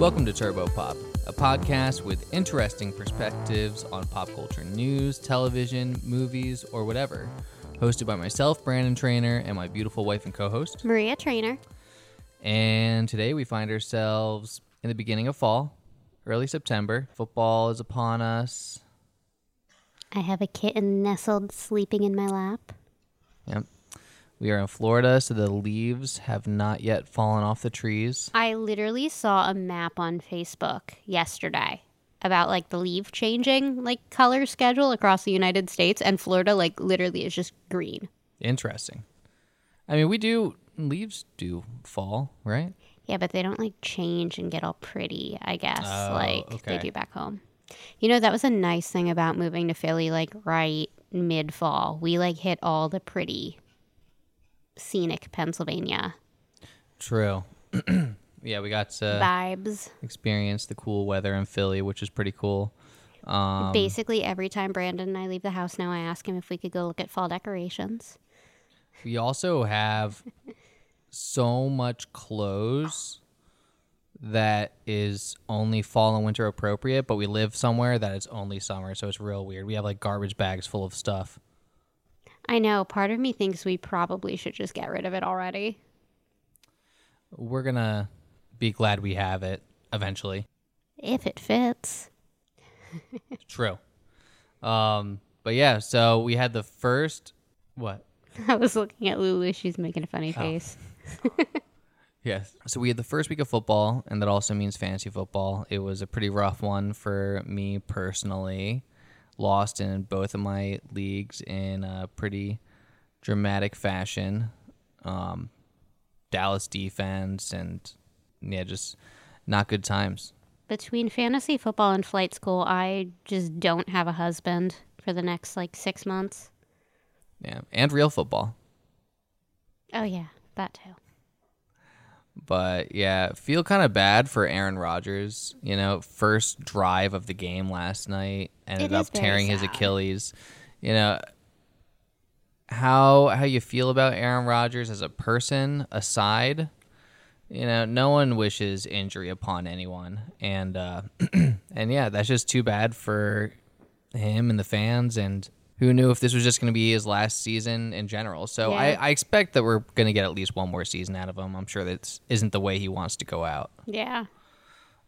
Welcome to Turbo Pop, a podcast with interesting perspectives on pop culture news, television, movies, or whatever. Hosted by myself, Brandon Trainer, and my beautiful wife and co host. Maria Trainer. And today we find ourselves in the beginning of fall, early September. Football is upon us. I have a kitten nestled sleeping in my lap. Yep. We are in Florida, so the leaves have not yet fallen off the trees. I literally saw a map on Facebook yesterday about like the leaf changing like color schedule across the United States and Florida like literally is just green. Interesting. I mean, we do, leaves do fall, right? Yeah, but they don't like change and get all pretty, I guess, Oh, like okay. they do back home. You know, that was a nice thing about moving to Philly like right mid fall. We like hit all the pretty scenic Pennsylvania True. yeah, we got to vibes. experience the cool weather in Philly, which is pretty cool. Um, Basically, every time Brandon and I leave the house now, I ask him if we could go look at fall decorations. we also have so much clothes that is only fall and winter appropriate, but we live somewhere that it's only summer, so it's real weird. We have like garbage bags full of stuff. I know. Part of me thinks we probably should just get rid of it already. We're gonna be glad we have it eventually. If it fits. True. Um, but yeah, so we had the first what? I was looking at Lulu. She's making a funny Oh. face. Yes. So we had the first week of football, and that also means fantasy football. It was a pretty rough one for me personally. Lost in both of my leagues in a pretty dramatic fashion. Um, Dallas defense and yeah, just not good times. Between fantasy football and flight school, I just don't have a husband for the next like six months. Yeah, and real football. Oh, yeah, that too. But yeah, feel kind of bad for Aaron Rodgers. You know, first drive of the game last night ended up tearing his. Achilles. You know, how how you feel about Aaron Rodgers as a person aside, you know, no one wishes injury upon anyone, and uh, and yeah, that's just too bad for him and the fans and. Who knew if this was just going to be his last season in general? So I, Yeah. I expect that we're going to get at least one more season out of him. I'm sure that isn't the way he wants to go out. Yeah.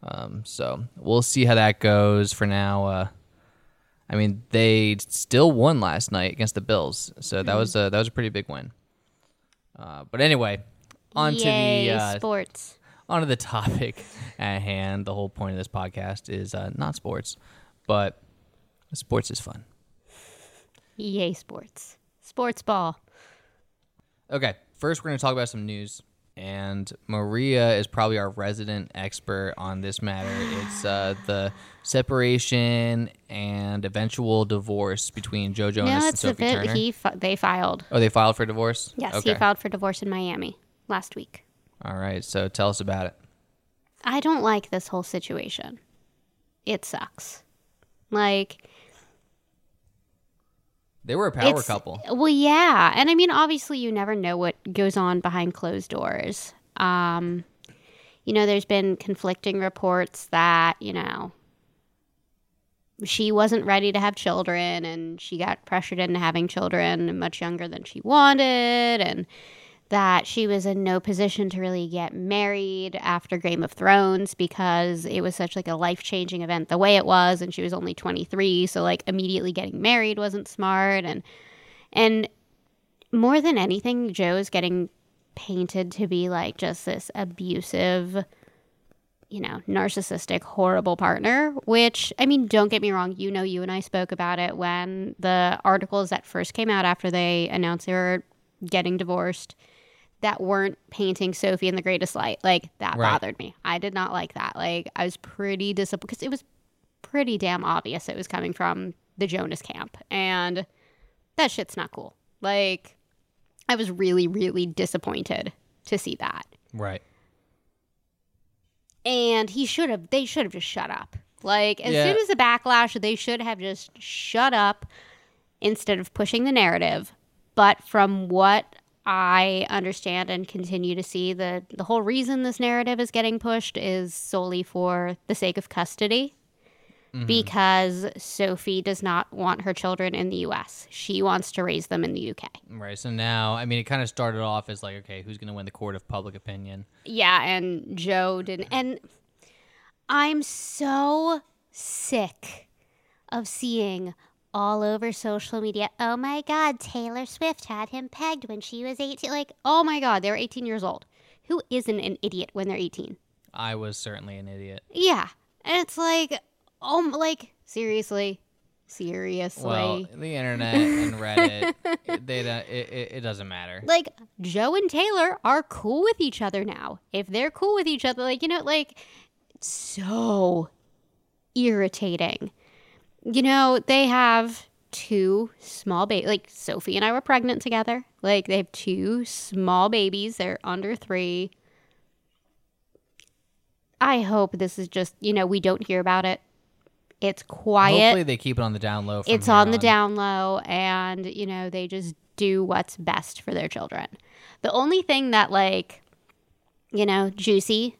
Um, so we'll see how that goes. For now, uh, I mean, they still won last night against the Bills, so that was a that was a pretty big win. Uh, but anyway, on to the uh, sports. onto the topic at hand. The whole point of this podcast is uh, not sports, but sports is fun. Yay, sports. Sports ball. Okay, first we're going to talk about some news, and Maria is probably our resident expert on this matter. It's uh, the separation and eventual divorce between Joe Jonas no, and Sophie. Turner. He fi- they filed. oh, they filed for divorce. Yes, Okay. he filed for divorce in Miami last week. All right, so tell us about it. I don't like this whole situation. It sucks. Like They were a power it's- couple. Well, yeah, and I mean, obviously, you never know what goes on behind closed doors. Um, you know, there's been conflicting reports that you know she wasn't ready to have children, and she got pressured into having children much younger than she wanted, and that she was in no position to really get married after Game of Thrones because it was such like a life-changing event the way it was and she was only 23 so like immediately getting married wasn't smart and and more than anything Joe is getting painted to be like just this abusive you know narcissistic horrible partner which I mean don't get me wrong you know you and I spoke about it when the articles that first came out after they announced they were getting divorced that weren't painting Sophie in the greatest light. Like that Right. bothered me. I did not like that. Like I was pretty disappointed because it was pretty damn obvious it was coming from the Jonas camp, and that shit's not cool. Like I was really, really disappointed to see that. Right. And he should have. They should have just shut up. Like as Yeah. soon as the backlash, they should have just shut up instead of pushing the narrative. But from what I understand and continue to see that the whole reason this narrative is getting pushed is solely for the sake of custody. Mm-hmm. Because Sophie does not want her children in the US. She wants to raise them in the UK. Right. So now, I mean, it kind of started off as like, okay, who's going to win the court of public opinion? Yeah, and Joe didn't. And I'm so sick of seeing all over social media. Oh my God, Taylor Swift had him pegged when she was 18. Like, oh my God, they were 18 years old. Who isn't an idiot when they're 18? I was certainly an idiot. Yeah. And it's like, oh, like, seriously. Seriously. Well, the internet and Reddit, it, they don't, it, it, it doesn't matter. like Joe and Taylor are cool with each other now. If they're cool with each other, like you know, like so irritating. You know, they have two small babies. Like Sophie and I were pregnant together. Like they have two small babies. They're under three. I hope this is just you know we don't hear about it. It's quiet Hopefully, they keep it on the down low. It's here on the down low and you know they just do what's best for their children the only thing that like you know juicy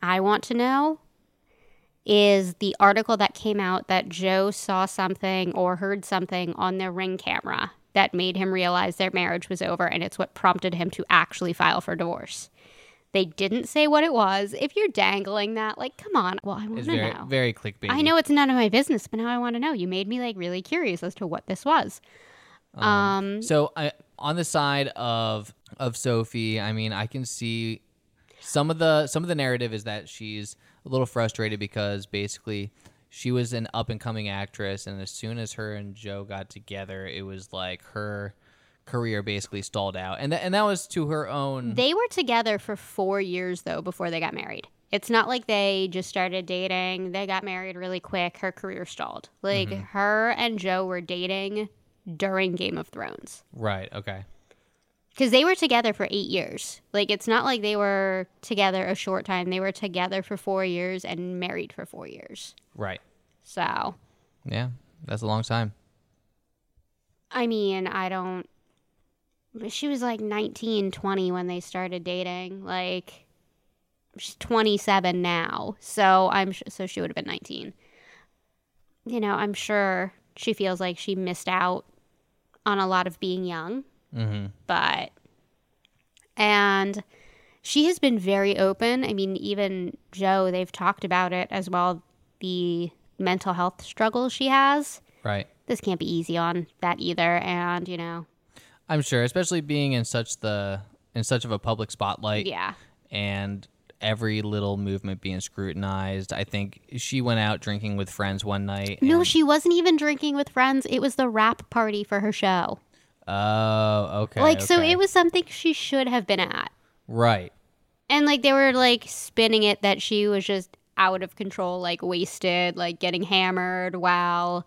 i want to know is the article that came out that joe saw something or heard something on their ring camera that made him realize their marriage was over and it's what prompted him to actually file for divorce they didn't say what it was if you're dangling that like come on well i want to know very clickbait. I know it's none of my business, but now I want to know. You made me like really curious as to what this was. Um, So I, on the side of of Sophie, I mean, I can see some of the some of the narrative is that she's a little frustrated because basically she was an up and coming actress, and as soon as her and Joe got together, it was like her career basically stalled out, and that and that was to her own. they were together for four years though before they got married. It's not like they just started dating. They got married really quick. Her career stalled. Like mm-hmm. her and Joe were dating during Game of Thrones right. Okay. Because they were together for eight years. Like it's not like they were together a short time. They were together for four years and married for four years. Right. So Yeah. That's a long time. I mean, I don't. She was like 19, 20 when they started dating. Like, she's 27 now. So I'm so she would have been 19. You know, I'm sure she feels like she missed out on a lot of being young. Mm-hmm. But, and she has been very open. I mean, even Joe, they've talked about it as well the mental health struggles she has Right. this can't be easy on that either and you know I'm sure, especially being in such the in such of a public spotlight. yeah and every little movement being scrutinized. I think she went out drinking with friends one night. no she wasn't even drinking with friends it was the wrap party for her show Oh, okay. like so it was something she should have been at right. and like they were like spinning it that she was just out of control like wasted like getting hammered while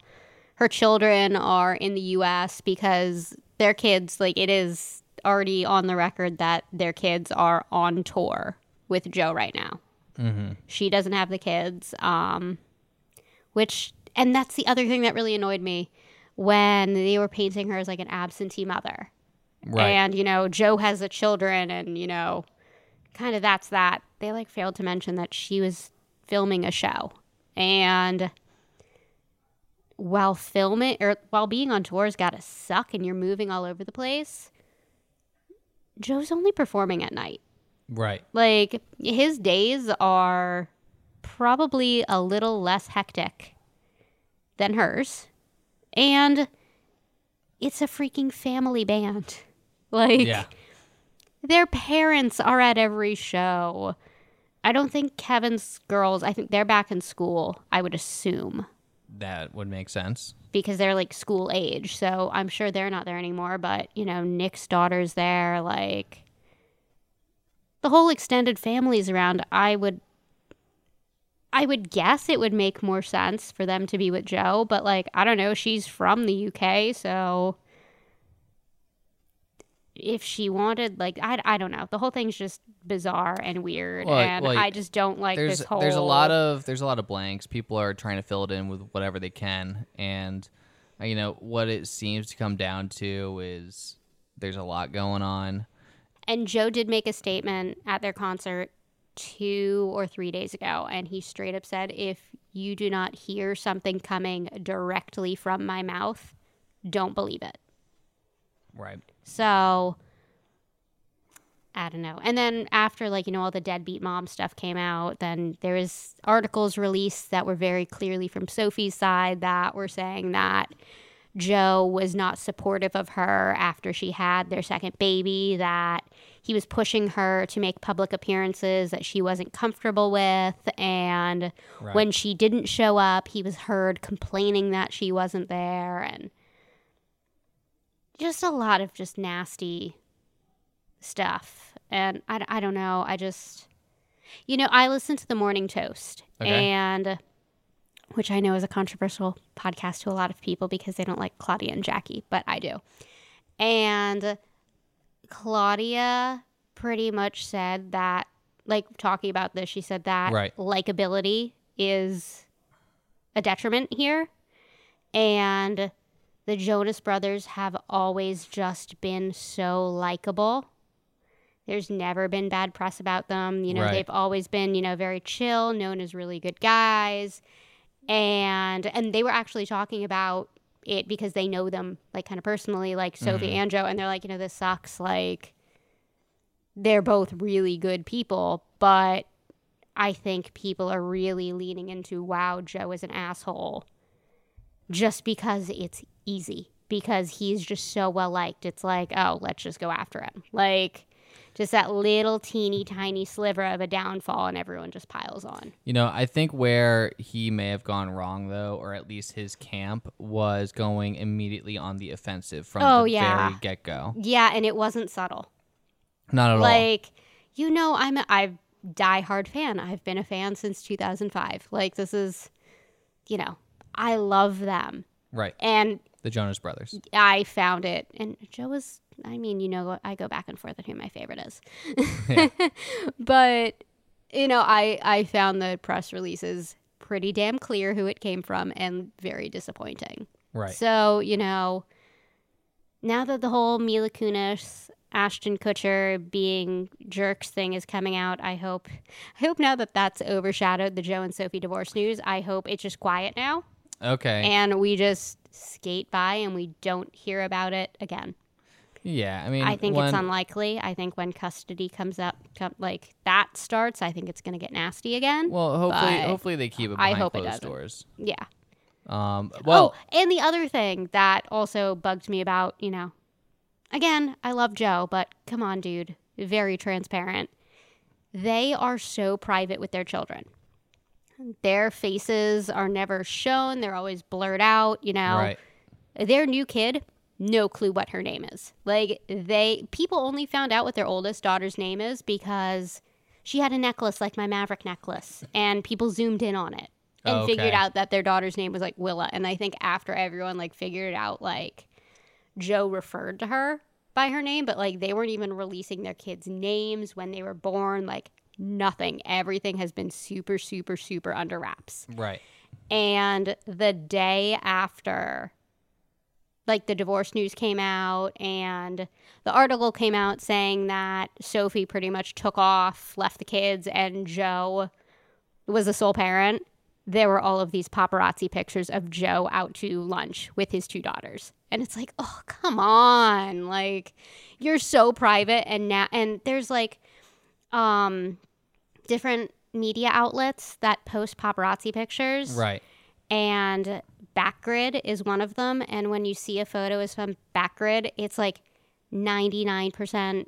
her children are in the US because their kids like it is already on the record that their kids are on tour with Joe right now. Mm-hmm. She doesn't have the kids, um, which, and that's the other thing that really annoyed me when they were painting her as like an absentee mother. Right. And, you know, Joe has the children, and, you know, kind of that's that. They like failed to mention that she was filming a show. And while filming or while being on tour has got to suck and you're moving all over the place, Joe's only performing at night. right. Like his days are probably a little less hectic than hers. And it's a freaking family band. Like Yeah. their parents are at every show. I don't think Kevin's girls, I think they're back in school, I would assume, That would make sense. because they're like school age. So I'm sure they're not there anymore, but you know, Nick's daughter's there like the whole extended family's around. I would I would guess it would make more sense for them to be with Joe, but like I don't know, she's from the UK, so if she wanted like I, I don't know. The whole thing's just bizarre and weird Well, and well, I just don't like there's this whole there's a lot of there's a lot of blanks. People are trying to fill it in with whatever they can, and uh, you know what it seems to come down to is There's a lot going on. And Joe did make a statement at their concert two or three days ago, and he straight up said, If you do not hear something coming directly from my mouth, don't believe it. Right. So I don't know. And then after like, you know, all the deadbeat mom stuff came out, then there was articles released that were very clearly from Sophie's side that were saying that Joe was not supportive of her after she had their second baby, that he was pushing her to make public appearances that she wasn't comfortable with. And Right. when she didn't show up, he was heard complaining that she wasn't there. And just a lot of just nasty stuff. And I, I don't know. I just, you know, I listen to the Morning Toast, Okay. and which I know is a controversial podcast to a lot of people because they don't like Claudia and Jackie, but I do. And Claudia pretty much said that, like talking about this, she said that Right. likability is a detriment here. And the Jonas Brothers have always just been so likable. There's never been bad press about them. You know, Right. they've always been, you know, very chill, known as really good guys. And and they were actually talking about it because they know them like kind of personally, like Sophie mm-hmm. and Joe, and they're like, you know, this sucks. Like they're both really good people, but I think people are really leaning into wow, Joe is an asshole just because it's easy because he's just so well liked. It's like, oh, let's just go after him. Like just that little teeny tiny sliver of a downfall and everyone just piles on. You know, I think where he may have gone wrong, though, or at least his camp, was going immediately on the offensive from Oh, the yeah. very get go. Yeah, and it wasn't subtle. Not at all. like you know i'm a i've diehard fan i've been a fan since 2005 like this is you know i love them Right. and The Jonas Brothers. i found it and joe was i mean you know i go back and forth on who my favorite is Yeah. but you know i i found the press releases pretty damn clear who it came from and very disappointing Right. so, you know, now that the whole Mila Kunis, Ashton Kutcher being jerks thing is coming out, I hope I hope now that that's overshadowed the Joe and Sophie divorce news, I hope it's just quiet now Okay. and we just skate by and we don't hear about it again. Yeah. I mean, I think when, it's unlikely. I think when custody comes up, come, like that starts, I think it's going to get nasty again. Well, hopefully, hopefully they keep it I behind hope it closed doesn't. doors. yeah. Um. Well. oh, and the other thing that also bugged me about, you know, again, I love Joe, but come on, dude, very transparent. They are so private with their children. Their faces are never shown, they're always blurred out, you know. Right. Their new kid, no clue what her name is. Like they people only found out what their oldest daughter's name is because she had a necklace like my Maverick necklace and people zoomed in on it and Oh, figured out that their daughter's name was like Willa. And I think after everyone like figured it out like Joe referred to her by her name but like they weren't even releasing their kids names when they were born. Like nothing. Everything has been super super super under wraps. Right. and the day after like the divorce news came out and the article came out saying that Sophie pretty much took off, left the kids and Joe was the sole parent. There were all of these paparazzi pictures of Joe out to lunch with his two daughters. And it's like, "Oh, come on. Like you're so private and now and there's like um different media outlets that post paparazzi pictures Right. and Backgrid is one of them. And when you see a photo is from Backgrid, it's like 99%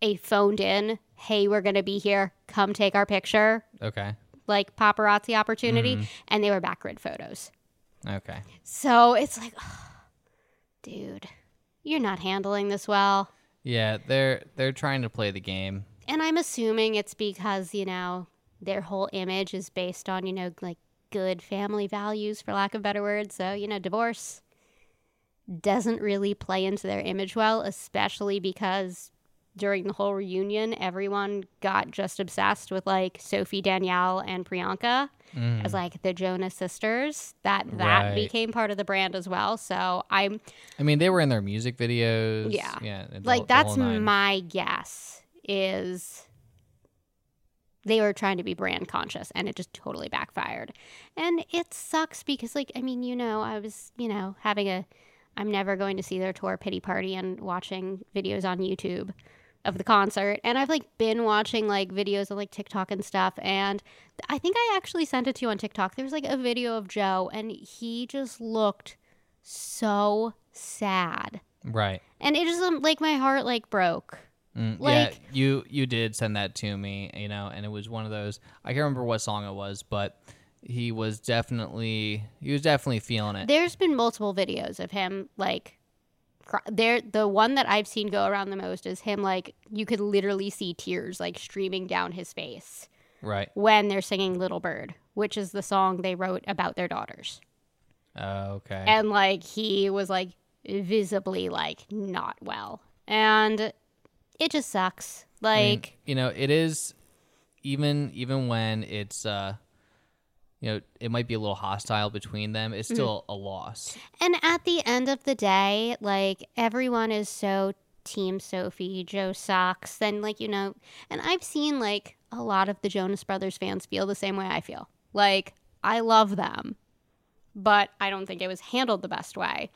a phoned in, hey, we're going to be here, come take our picture, Okay. like paparazzi opportunity. Mm-hmm. And they were Backgrid photos. Okay. So it's like, dude, you're not handling this well. Yeah, they're they're trying to play the game. And I'm assuming it's because, you know, their whole image is based on, you know, like good family values, for lack of better words. So, you know, divorce doesn't really play into their image well, especially because during the whole reunion, everyone got just obsessed with like Sophie Danielle and Priyanka as like the Jonas sisters. That that Mm. Right. became part of the brand as well. So I'm I mean, they were in their music videos. Yeah. yeah. the like the that's my guess is they were trying to be brand conscious and it just totally backfired. And it sucks because like i mean you know i was you know having a i'm never going to see their tour pity party and watching videos on youtube of the concert. And i've like been watching like videos on like tiktok and stuff. And i think i actually sent it to you on tiktok. There was like a video of joe and he just looked so sad. Right. and it just um, like my heart like broke Mm, Like- yeah, you you did send that to me, you know, and it was one of those. I can't remember what song it was, but he was definitely he was definitely feeling it. there's been multiple videos of him like cry- there the one that i've seen go around the most is him like you could literally see tears like streaming down his face right. when they're singing little bird which is the song they wrote about their daughters Oh, okay. and like he was like visibly like not well and it just sucks I mean, like you know, it is even even when it's uh you know, it might be a little hostile between them, Mm-hmm. it's still a loss. And at the end of the day, like everyone is so team Sophie, Joe sucks. Then like, you know, and I've seen like a lot of the Jonas Brothers fans feel the same way I feel. Like I love them, but I don't think it was handled the best way.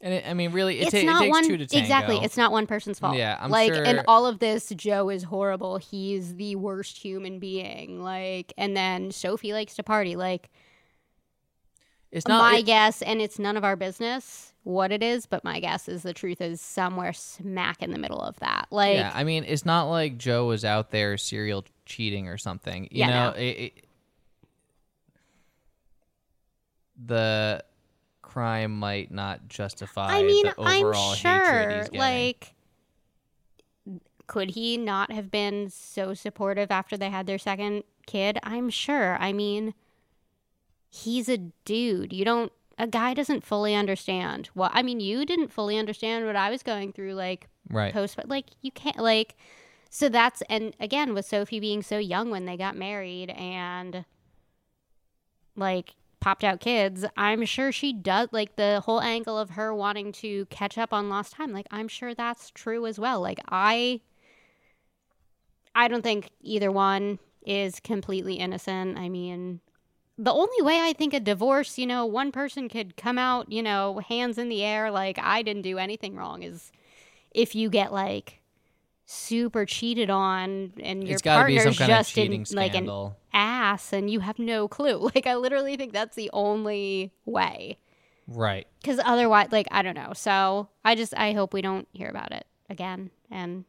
And it, I mean, really, it, it's ta- it not takes one two to tango. exactly. It's not one person's fault. Yeah, I'm like, sure- all of this, Joe is horrible. He's the worst human being. Like, and then Sophie likes to party. Like, It's not. my it- guess, and it's none of our business what it is, but my guess is the truth is somewhere smack in the middle of that. Like, yeah, I mean, it's not like Joe was out there serial cheating or something. You Yeah, know, no. it, it, the crime might not justify I mean, the overall I'm sure. Like, could he not have been so supportive after they had their second kid? I'm sure. I mean, he's a dude. You don't. A guy doesn't fully understand. Well, I mean, you didn't fully understand what I was going through. Like, right. post but like you can't like so that's and again with sophie being so young when they got married and like popped out kids i'm sure she does like the whole angle of her wanting to catch up on lost time like i'm sure that's true as well like i i don't think either one is completely innocent i mean the only way I think a divorce, you know, one person could come out, you know, hands in the air, like I didn't do anything wrong, is if you get like super cheated on and your partner's some kind of just in like an. Ass and you have no clue. Like I literally think that's the only way. right. Cuz otherwise like I don't know. So I just I hope we don't hear about it again and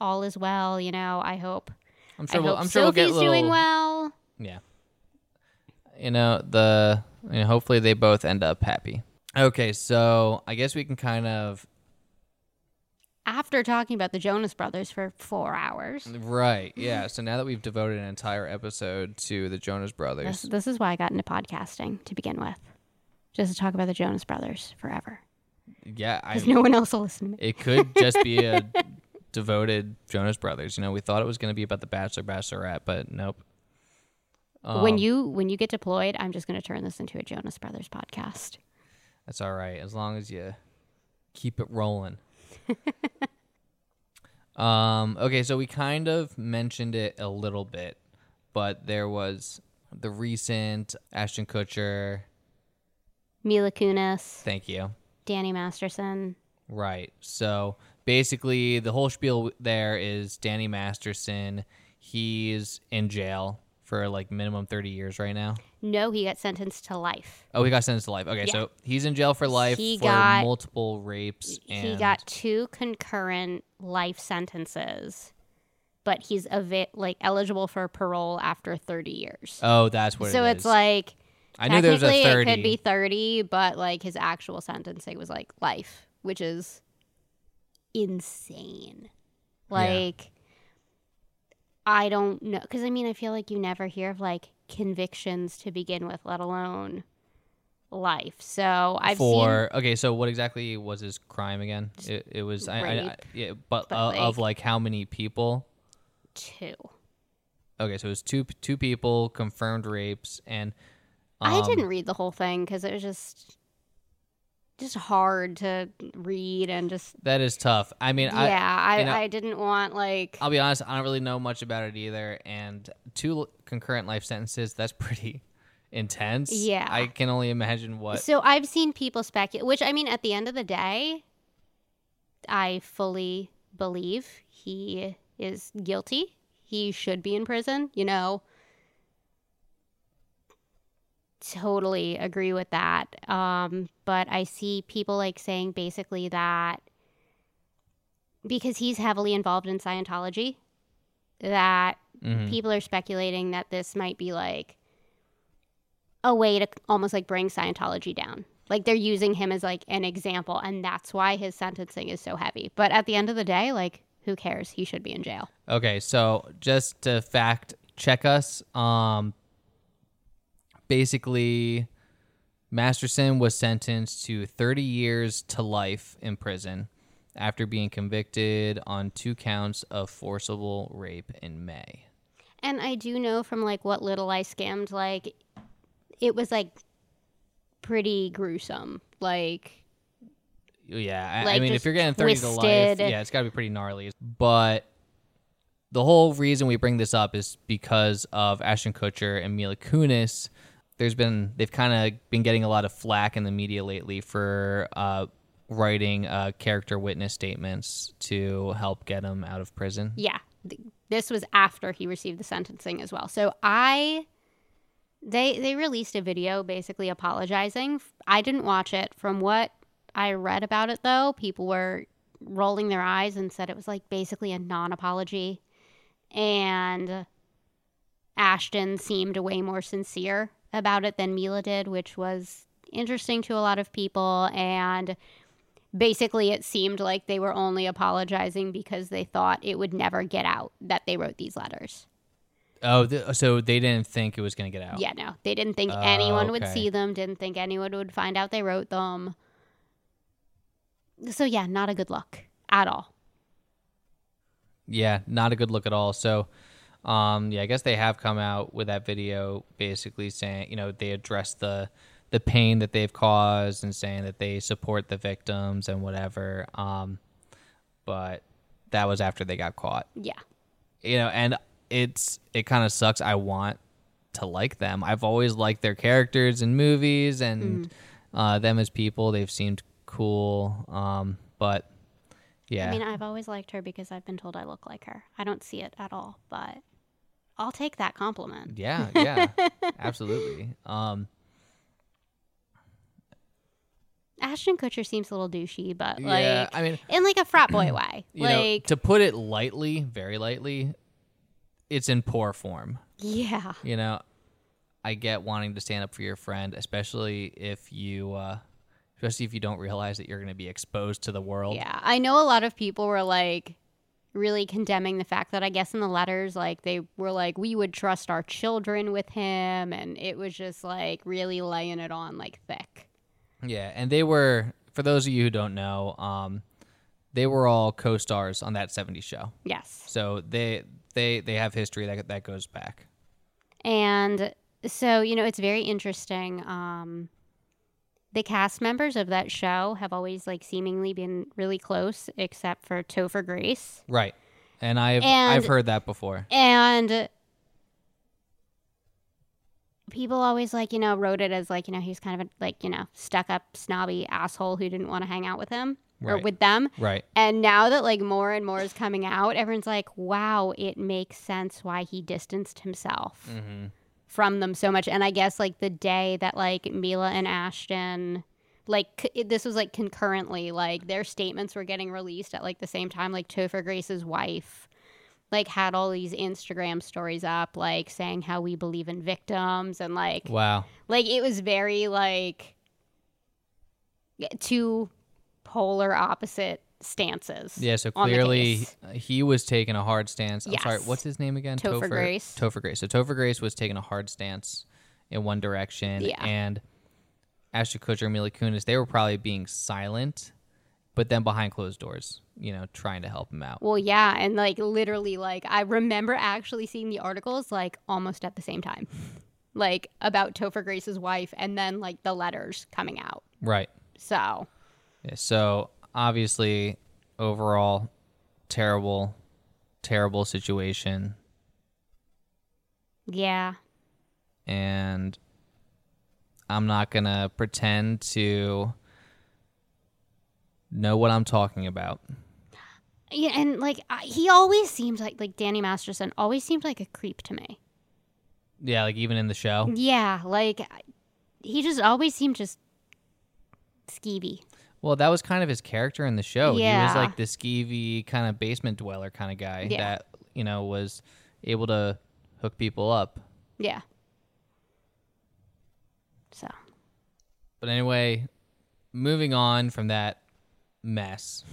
all is well, you know. I hope I'm I sure. We'll, hope I'm sure we'll get little. doing well. Yeah. You know the. You know, hopefully they both end up happy. Okay, so I guess we can kind of After talking about the Jonas brothers for 4 hours. right. Yeah. So now that we've devoted an entire episode to the Jonas Brothers, this is why I got into podcasting to begin with. Just to talk about the Jonas brothers forever. yeah. Because no one else will listen to me. It could just be a devoted Jonas Brothers. You know, we thought it was going to be about the Bachelor Bachelorette, but nope. when Um, you when you get deployed, I'm just going to turn this into a Jonas Brothers podcast. That's all right as long as you keep it rolling. um. Okay, so we kind of mentioned it a little bit, but there was the recent Ashton Kutcher. Mila Kunis, Thank you. Danny Masterson. Right. So basically, the whole spiel there is Danny Masterson. He's in jail for like minimum 30 years right now. No, he got sentenced to life. Oh, he got sentenced to life. Okay, Yeah. so he's in jail for life He for got- multiple rapes. And He got two concurrent life sentences, but he's ava- like eligible for parole after 30 years. Oh, that's what so it it's like I knew there was a 30. it could be 30, but like his actual sentencing was like life, which is insane. Like I don't know cuz I mean I feel like you never hear of like convictions to begin with, let alone life. So I've for okay, so what exactly was his crime again? It, it was I, I, I rape, yeah, but, but, uh, of like- like how many people? two. Okay, so it was two two people confirmed rapes and I um, didn't read the whole thing because it was just just hard to read and just That is tough. I mean, I yeah. I, you know- I didn't want like I'll be honest, I don't really know much about it either. And two concurrent life sentences, that's pretty intense. Yeah. I can only imagine what. So I've seen people speculate, which I mean, at the end of the day, I fully believe he is guilty. He should be in prison, you know. Totally agree with that. Um, but I see people like saying basically that because he's heavily involved in Scientology, that Mhm. people are speculating that this might be like a way to almost like bring Scientology down. Like they're using him as like an example, and that's why his sentencing is so heavy. But at the end of the day, like who cares? He should be in jail. Okay, so just to fact check us, um, basically, Masterson was sentenced to 30 years to life in prison after being convicted on two counts of forcible rape in May. And I do know from like what little I skimmed, like it was like pretty gruesome. Like oh, Yeah, I, I mean, if you're getting 30 to life, yeah, it's got to be pretty gnarly. But the whole reason we bring this up is because of Ashton Kutcher and Mila Kunis. There's been they've kind of been getting a lot of flack in the media lately for uh, writing uh, character witness statements to help get him out of prison. yeah, this was after he received the sentencing as well. So I they they released a video basically apologizing. I didn't watch it. From what I read about it though, people were rolling their eyes and said it was like basically a non-apology and Ashton seemed way more sincere about it than Mila did, which was interesting to a lot of people and basically it seemed like they were only apologizing because they thought it would never get out that they wrote these letters. Oh, th- so they didn't think it was going to get out. Yeah, no. They didn't think Oh, anyone would see them, didn't think anyone would find out they wrote them. So yeah, not a good look at all. Yeah, not a good look at all. So, um, yeah, I guess they have come out with that video, basically saying, you know, they address the the pain that they've caused and saying that they support the victims and whatever. Um, but that was after they got caught, Yeah. you know, and it's it kind of sucks. I want to like them. I've always liked their characters in movies and Mm-hmm. uh, them as people. They've seemed cool, um, but yeah, I mean, I've always liked her because I've been told I look like her. I don't see it at all, but I'll take that compliment. Yeah, yeah, absolutely. Um, Ashton Kutcher seems a little douchey, but yeah, like I mean, in like a frat boy way. you know, like to put it lightly, very lightly, it's in poor form. yeah. You know, I get wanting to stand up for your friend, especially if you, uh, especially if you don't realize that you're going to be exposed to the world. Yeah, I know a lot of people were like really condemning the fact that I guess in the letters, like they were like, we would trust our children with him, and it was just like really laying it on like thick. Yeah, and they were, for those of you who don't know, um, they were all co-stars on that '70s show, Yes, so they they they have history that that goes back. and so you know it's very interesting. Um, the cast members of that show have always like seemingly been really close, except for Topher Grace. Right, and I've And- I've heard that before. And people always like, you know, wrote it as like, you know, he's kind of a like, you know, stuck up, snobby asshole who didn't want to hang out with him or with them. Right. And now that like more and more is coming out, everyone's like, wow, it makes sense why he distanced himself Mm-hmm. From them so much. And I guess like the day that like Mila and Ashton, like c- this was like concurrently, like their statements were getting released at like the same time. Like Topher Grace's wife, like had all these Instagram stories up, like saying how we believe in victims and like Wow. like it was very like two polar opposite stances. Yeah, so clearly he was taking a hard stance. I'm sorry, Yes. what's his name again? Topher Grace. Topher Grace. So Topher Grace was taking a hard stance in one direction, Yeah. and Ashton Kutcher and Mila Kunis, they were probably being silent, but then behind closed doors, you know, trying to help him out. Well, yeah, and like literally, like I remember actually seeing the articles like almost at the same time, like about Topher Grace's wife, and then like the letters coming out. Right. So Yeah, so obviously, overall, terrible, terrible situation, yeah, and I'm not gonna pretend to know what I'm talking about. yeah, and like I, he always seems like like Danny Masterson always seemed like a creep to me. Yeah, like even in the show. Yeah, like he just always seemed just skeevy. Well, that was kind of his character in the show. Yeah. He was like the skeevy kind of basement dweller kind of guy Yeah. that you know was able to hook people up. Yeah. So But anyway, moving on from that mess.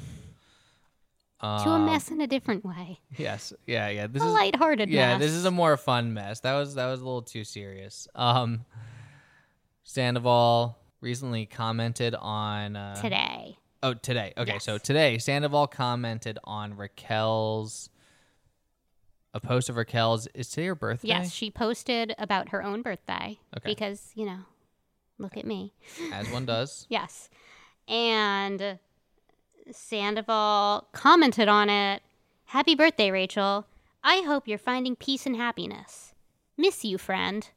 to a Um, mess in a different way, Yes. Yeah. Yeah. This is a is lighthearted yeah. mess. This is a more fun mess. That was that was a little too serious. Um, Sandoval recently commented on uh, today. Oh, today. Okay, so today Sandoval commented on Raquel's a post of Raquel's. Is today her birthday? Yes, she posted about her own birthday Okay. because you know, look at me. As one does. Yes. And Sandoval commented on it. Happy birthday, Rachel. I hope you're finding peace and happiness. Miss you, friend.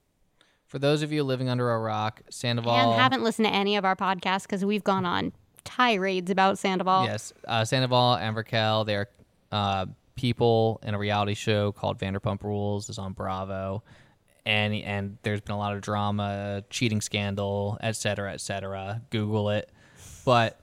For those of you living under a rock, Sandoval. And haven't listened to any of our podcasts because we've gone on tirades about Sandoval. Yes, uh, Sandoval and Raquel. They're uh, people in a reality show called Vanderpump Rules. is on Bravo, and and there's been a lot of drama, cheating scandal, et cetera, et cetera. Google it. But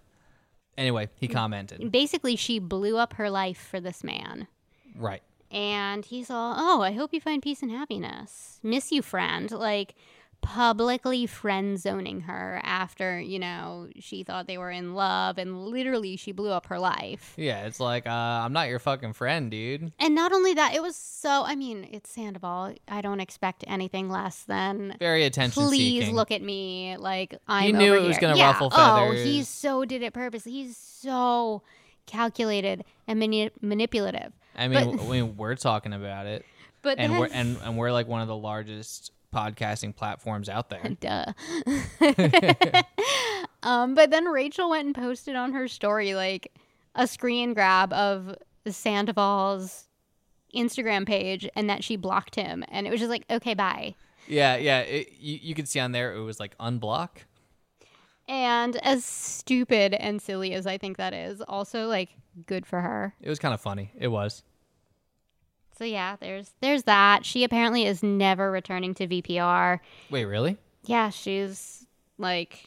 anyway, he commented. Basically, she blew up her life for this man. Right. And he's all, oh, I hope you find peace and happiness. Miss you, friend. Like, publicly friend zoning her after, you know, she thought they were in love and literally she blew up her life. Yeah, it's like uh, I'm not your fucking friend, dude. And not only that, it was so, I mean, it's Sandoval. I don't expect anything less than. Very attention Please look at me like I'm. knew over it was here." gonna Yeah. ruffle Oh, he so did it purposely. He's so calculated and mani- manipulative. I mean, But- I mean, we're talking about it, But and we're and, and we're like one of the largest podcasting platforms out there. Duh. um, but then Rachel went and posted on her story like a screen grab of Sandoval's Instagram page and that she blocked him. And it was just like, okay, bye. yeah, yeah. It, you you could see on there it was like unblock. And as stupid and silly as I think that is, also like good for her. It was kind of funny. It was. So yeah, there's there's that. She apparently is never returning to VPR. Wait, really? yeah, she's like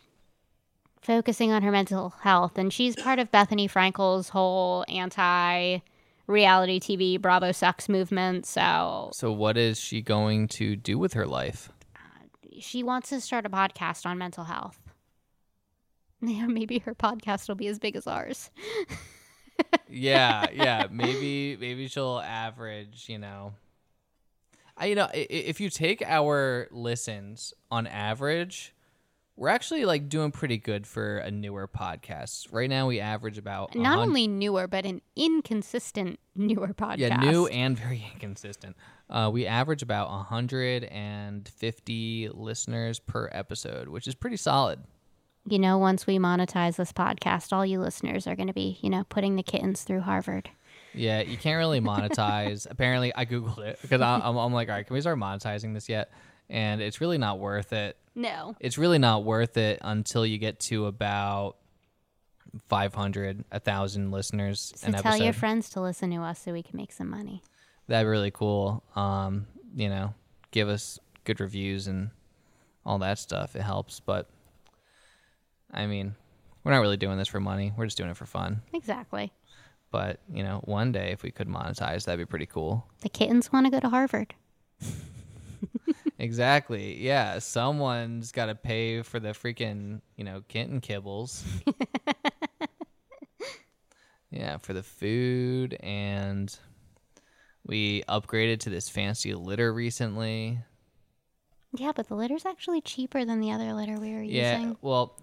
focusing on her mental health, and she's part of Bethenny Frankel's whole anti reality TV Bravo sucks movement. So So what is she going to do with her life? Uh, she wants to start a podcast on mental health. Yeah, maybe her podcast will be as big as ours. yeah, yeah. Maybe maybe she'll average. You know. I, you know, if you take our listens on average, we're actually like doing pretty good for a newer podcast. Right now, we average about Not 100 only newer, but an inconsistent newer podcast. yeah, new and very inconsistent. Uh, we average about 150 listeners per episode, which is pretty solid. You know, once we monetize this podcast, all you listeners are going to be, you know, putting the kittens through Harvard. Yeah, you can't really monetize. Apparently, I googled it because I'm, I'm like, all right, can we start monetizing this yet? And it's really not worth it. No. It's really not worth it until you get to about 500, 1,000 listeners So tell episode. your friends to listen to us so we can make some money. That'd be really cool. Um, you know, give us good reviews and all that stuff. It helps, but I mean, we're not really doing this for money. We're just doing it for fun. Exactly. But you know, one day if we could monetize, that'd be pretty cool. The kittens want to go to Harvard. Exactly. Yeah, someone's got to pay for the freaking, you know, kitten kibbles. yeah, for the food and we upgraded to this fancy litter recently. Yeah, but the litter's actually cheaper than the other litter we were Yeah. using. Well.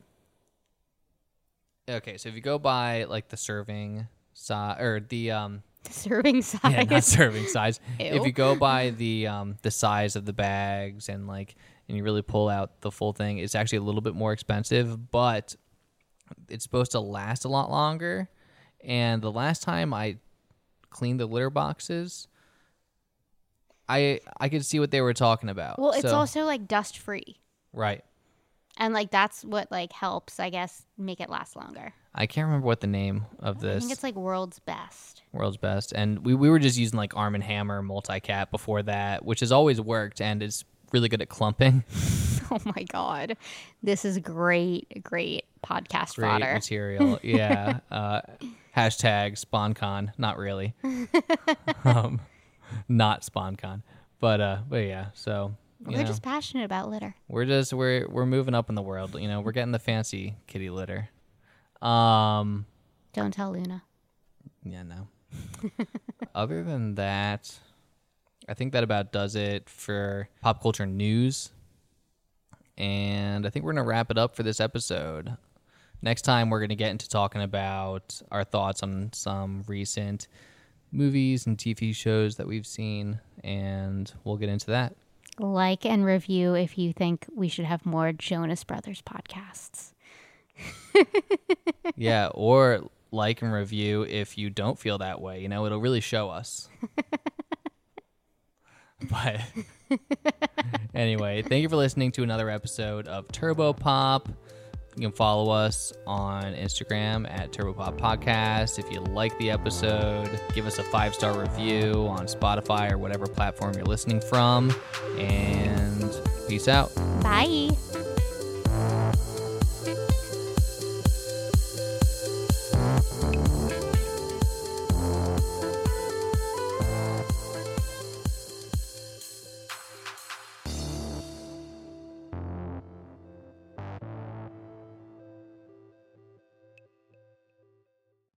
Okay, so if you go by like the serving size or the um The serving size. yeah not serving size if you go by the um the size of the bags and like and you really pull out the full thing it's actually a little bit more expensive but it's supposed to last a lot longer and the last time i cleaned the litter boxes i i could see what they were talking about well, it's So- also like dust free. right And like that's what like helps, I guess, make it last longer. i can't remember what the name of I this think it's like world's best. world's best and we, we were just using like arm and hammer multi-cat before that which has always worked and is really good at clumping Oh my god. This is great, great podcast great fodder. material. Yeah. uh, hashtag SpawnCon. Not really. um, not SpawnCon. But uh, but yeah. So We're know, just passionate about litter. we're just we're we're moving up in the world. You know, we're getting the fancy kitty litter. Um. Don't tell Luna. Yeah. No. Other than that, I think that about does it for pop culture news. And I think we're going to wrap it up for this episode. Next time, we're going to get into talking about our thoughts on some recent movies and TV shows that we've seen, and we'll get into that. Like and review if you think we should have more Jonas Brothers podcasts. yeah, or like and review if you don't feel that way. You know, it'll really show us. but anyway, thank you for listening to another episode of Turbo Pop. You can follow us on Instagram at Turbo Pop Podcast. If you like the episode, give us a five star review on Spotify or whatever platform you're listening from. And peace out. Bye.